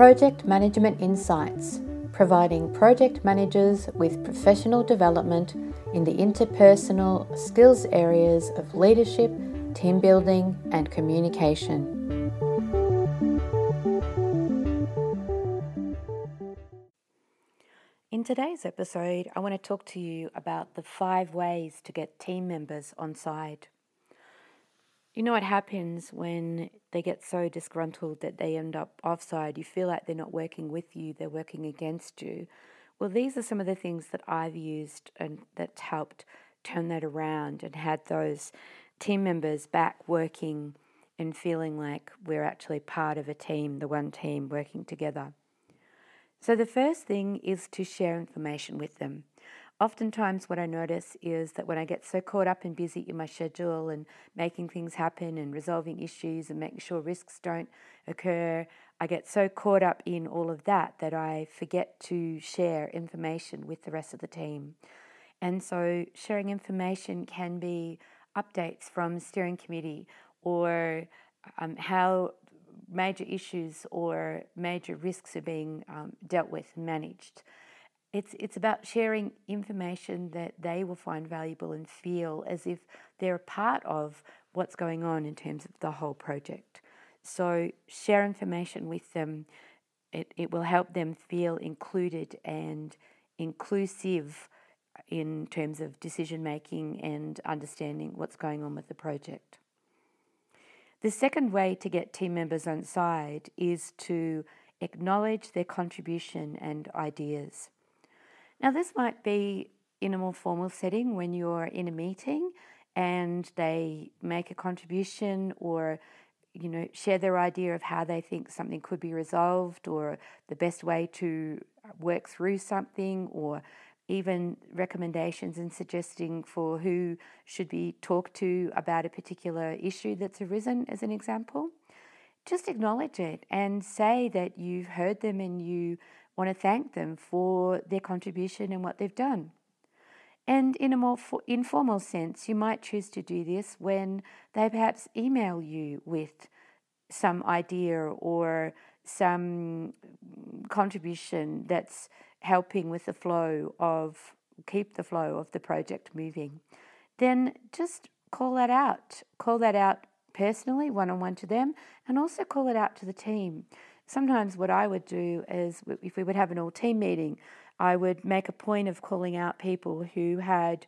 Project Management Insights, providing project managers with professional development in the interpersonal skills areas of leadership, team building, and communication. In today's episode, I want to talk to you about the five ways to get team members on side. You know what happens when they get so disgruntled that they end up offside? You feel like they're not working with you, they're working against you. Well, these are some of the things that I've used and that's helped turn that around and had those team members back working and feeling like we're actually part of a team, the one team working together. So, the first thing is to share information with them oftentimes what I notice is that when I get so caught up and busy in my schedule and making things happen and resolving issues and making sure risks don't occur, I get so caught up in all of that that I forget to share information with the rest of the team. And so sharing information can be updates from steering committee or um, how major issues or major risks are being um, dealt with and managed. It's, it's about sharing information that they will find valuable and feel as if they're a part of what's going on in terms of the whole project. So, share information with them. It, it will help them feel included and inclusive in terms of decision making and understanding what's going on with the project. The second way to get team members on side is to acknowledge their contribution and ideas. Now, this might be in a more formal setting when you're in a meeting and they make a contribution or you know share their idea of how they think something could be resolved or the best way to work through something or even recommendations and suggesting for who should be talked to about a particular issue that's arisen as an example. Just acknowledge it and say that you've heard them and you want to thank them for their contribution and what they've done. And in a more informal sense, you might choose to do this when they perhaps email you with some idea or some contribution that's helping with the flow of keep the flow of the project moving. Then just call that out. Call that out personally, one on one to them, and also call it out to the team sometimes what I would do is if we would have an all team meeting, I would make a point of calling out people who had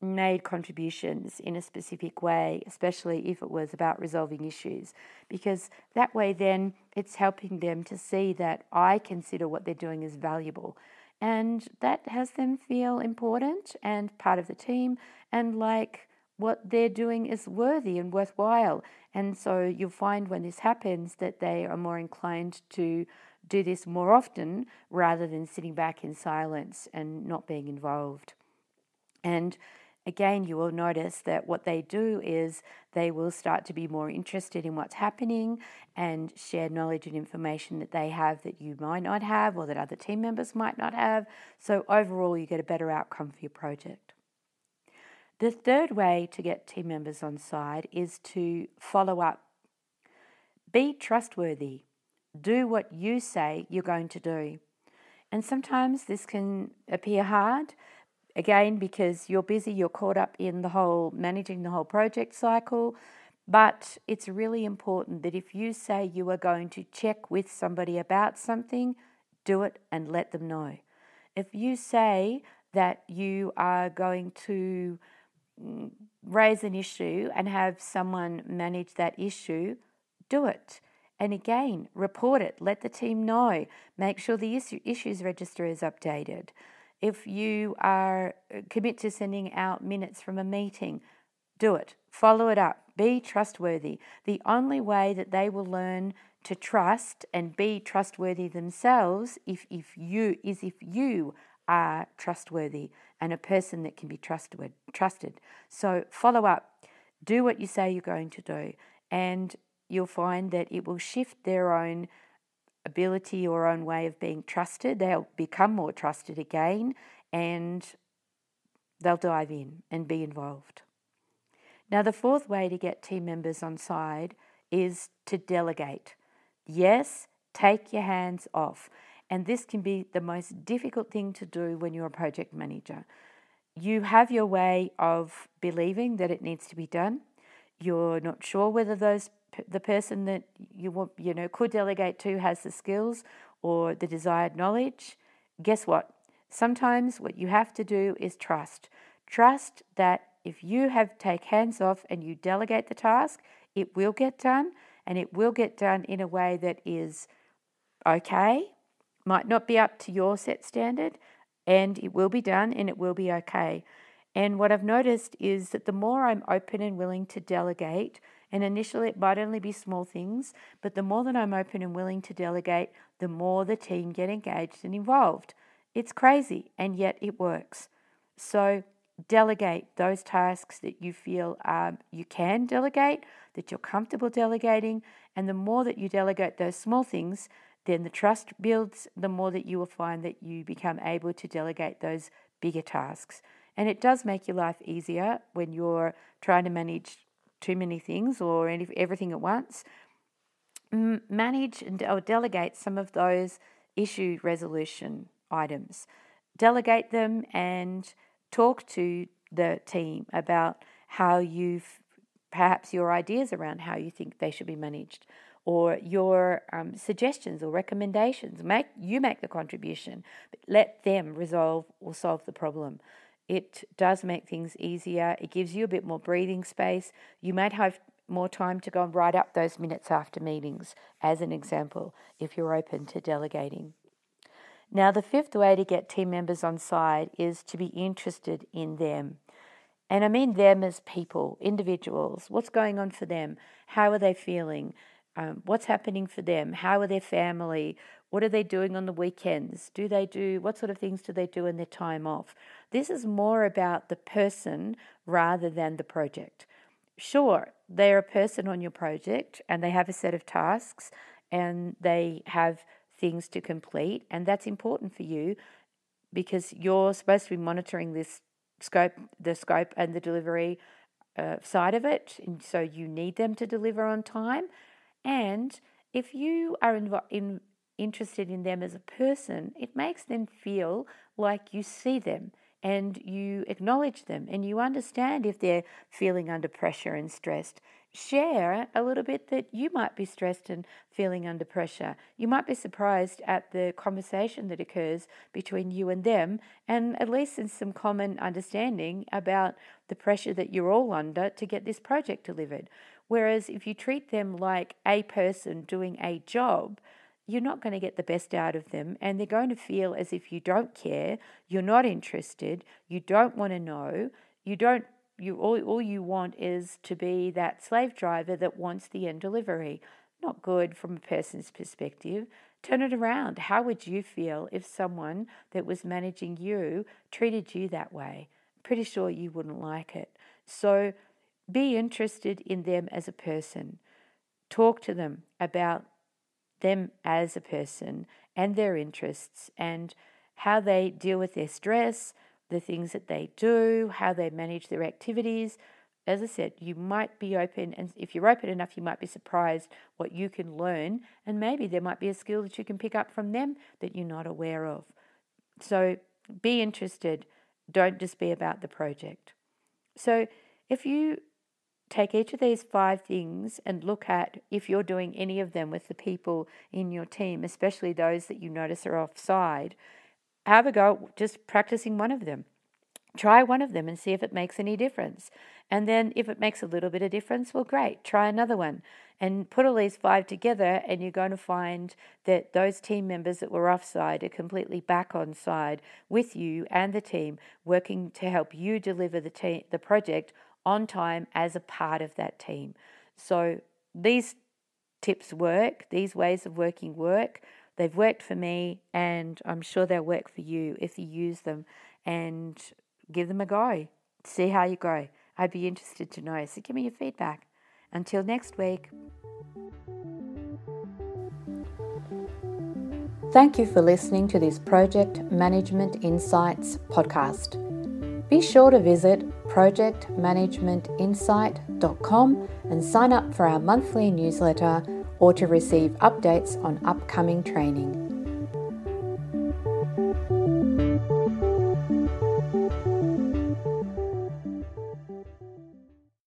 made contributions in a specific way, especially if it was about resolving issues, because that way then it's helping them to see that I consider what they're doing as valuable. And that has them feel important and part of the team and like what they're doing is worthy and worthwhile. And so you'll find when this happens that they are more inclined to do this more often rather than sitting back in silence and not being involved. And again, you will notice that what they do is they will start to be more interested in what's happening and share knowledge and information that they have that you might not have or that other team members might not have. So, overall, you get a better outcome for your project. The third way to get team members on side is to follow up. Be trustworthy. Do what you say you're going to do. And sometimes this can appear hard, again, because you're busy, you're caught up in the whole managing the whole project cycle. But it's really important that if you say you are going to check with somebody about something, do it and let them know. If you say that you are going to raise an issue and have someone manage that issue, do it. And again, report it, let the team know, make sure the issue, issues register is updated. If you are uh, commit to sending out minutes from a meeting, do it. Follow it up. Be trustworthy. The only way that they will learn to trust and be trustworthy themselves if, if you is if you are trustworthy and a person that can be trusted. Trusted. So follow up. Do what you say you're going to do, and you'll find that it will shift their own ability or own way of being trusted. They'll become more trusted again, and they'll dive in and be involved. Now, the fourth way to get team members on side is to delegate. Yes, Take your hands off. And this can be the most difficult thing to do when you're a project manager. You have your way of believing that it needs to be done. You're not sure whether those the person that you want, you know could delegate to has the skills or the desired knowledge. Guess what? Sometimes what you have to do is trust. Trust that if you have take hands off and you delegate the task, it will get done and it will get done in a way that is okay, might not be up to your set standard, and it will be done and it will be okay. And what I've noticed is that the more I'm open and willing to delegate, and initially it might only be small things, but the more that I'm open and willing to delegate, the more the team get engaged and involved. It's crazy, and yet it works. So delegate those tasks that you feel um, you can delegate, that you're comfortable delegating, and the more that you delegate those small things, then the trust builds, the more that you will find that you become able to delegate those bigger tasks. And it does make your life easier when you're trying to manage too many things or any, everything at once. manage and or delegate some of those issue resolution items. Delegate them and talk to the team about how you've perhaps your ideas around how you think they should be managed or your um, suggestions or recommendations. Make you make the contribution, but let them resolve or solve the problem. It does make things easier. It gives you a bit more breathing space. You might have more time to go and write up those minutes after meetings, as an example, if you're open to delegating. Now, the fifth way to get team members on side is to be interested in them. And I mean them as people, individuals. What's going on for them? How are they feeling? Um, what's happening for them? How are their family? What are they doing on the weekends? Do they do what sort of things do they do in their time off? This is more about the person rather than the project. Sure, they're a person on your project and they have a set of tasks and they have things to complete, and that's important for you because you're supposed to be monitoring this scope, the scope and the delivery uh, side of it, and so you need them to deliver on time. And if you are in, in, interested in them as a person, it makes them feel like you see them and you acknowledge them and you understand if they're feeling under pressure and stressed share a little bit that you might be stressed and feeling under pressure. You might be surprised at the conversation that occurs between you and them, and at least in some common understanding about the pressure that you're all under to get this project delivered. Whereas if you treat them like a person doing a job, you're not going to get the best out of them, and they're going to feel as if you don't care, you're not interested, you don't want to know, you don't you all, all you want is to be that slave driver that wants the end delivery. Not good from a person's perspective. Turn it around. How would you feel if someone that was managing you treated you that way? Pretty sure you wouldn't like it. So be interested in them as a person. Talk to them about them as a person and their interests and how they deal with their stress, the things that they do, how they manage their activities. As I said, you might be open, and if you're open enough, you might be surprised what you can learn, and maybe there might be a skill that you can pick up from them that you're not aware of. So be interested, don't just be about the project. So if you take each of these five things and look at if you're doing any of them with the people in your team, especially those that you notice are offside, have a go just practicing one of them. Try one of them and see if it makes any difference. And then if it makes a little bit of difference, well, great, try another one. And put all these five together, and you're going to find that those team members that were offside are completely back on side with you and the team, working to help you deliver the, te- the project on time as a part of that team. So these tips work, these ways of working work. They've worked for me, and I'm sure they'll work for you if you use them and give them a go. See how you go. I'd be interested to know. So give me your feedback. Until next week. Thank you for listening to this Project Management Insights podcast. Be sure to visit projectmanagementinsight.com and sign up for our monthly newsletter or to receive updates on upcoming training.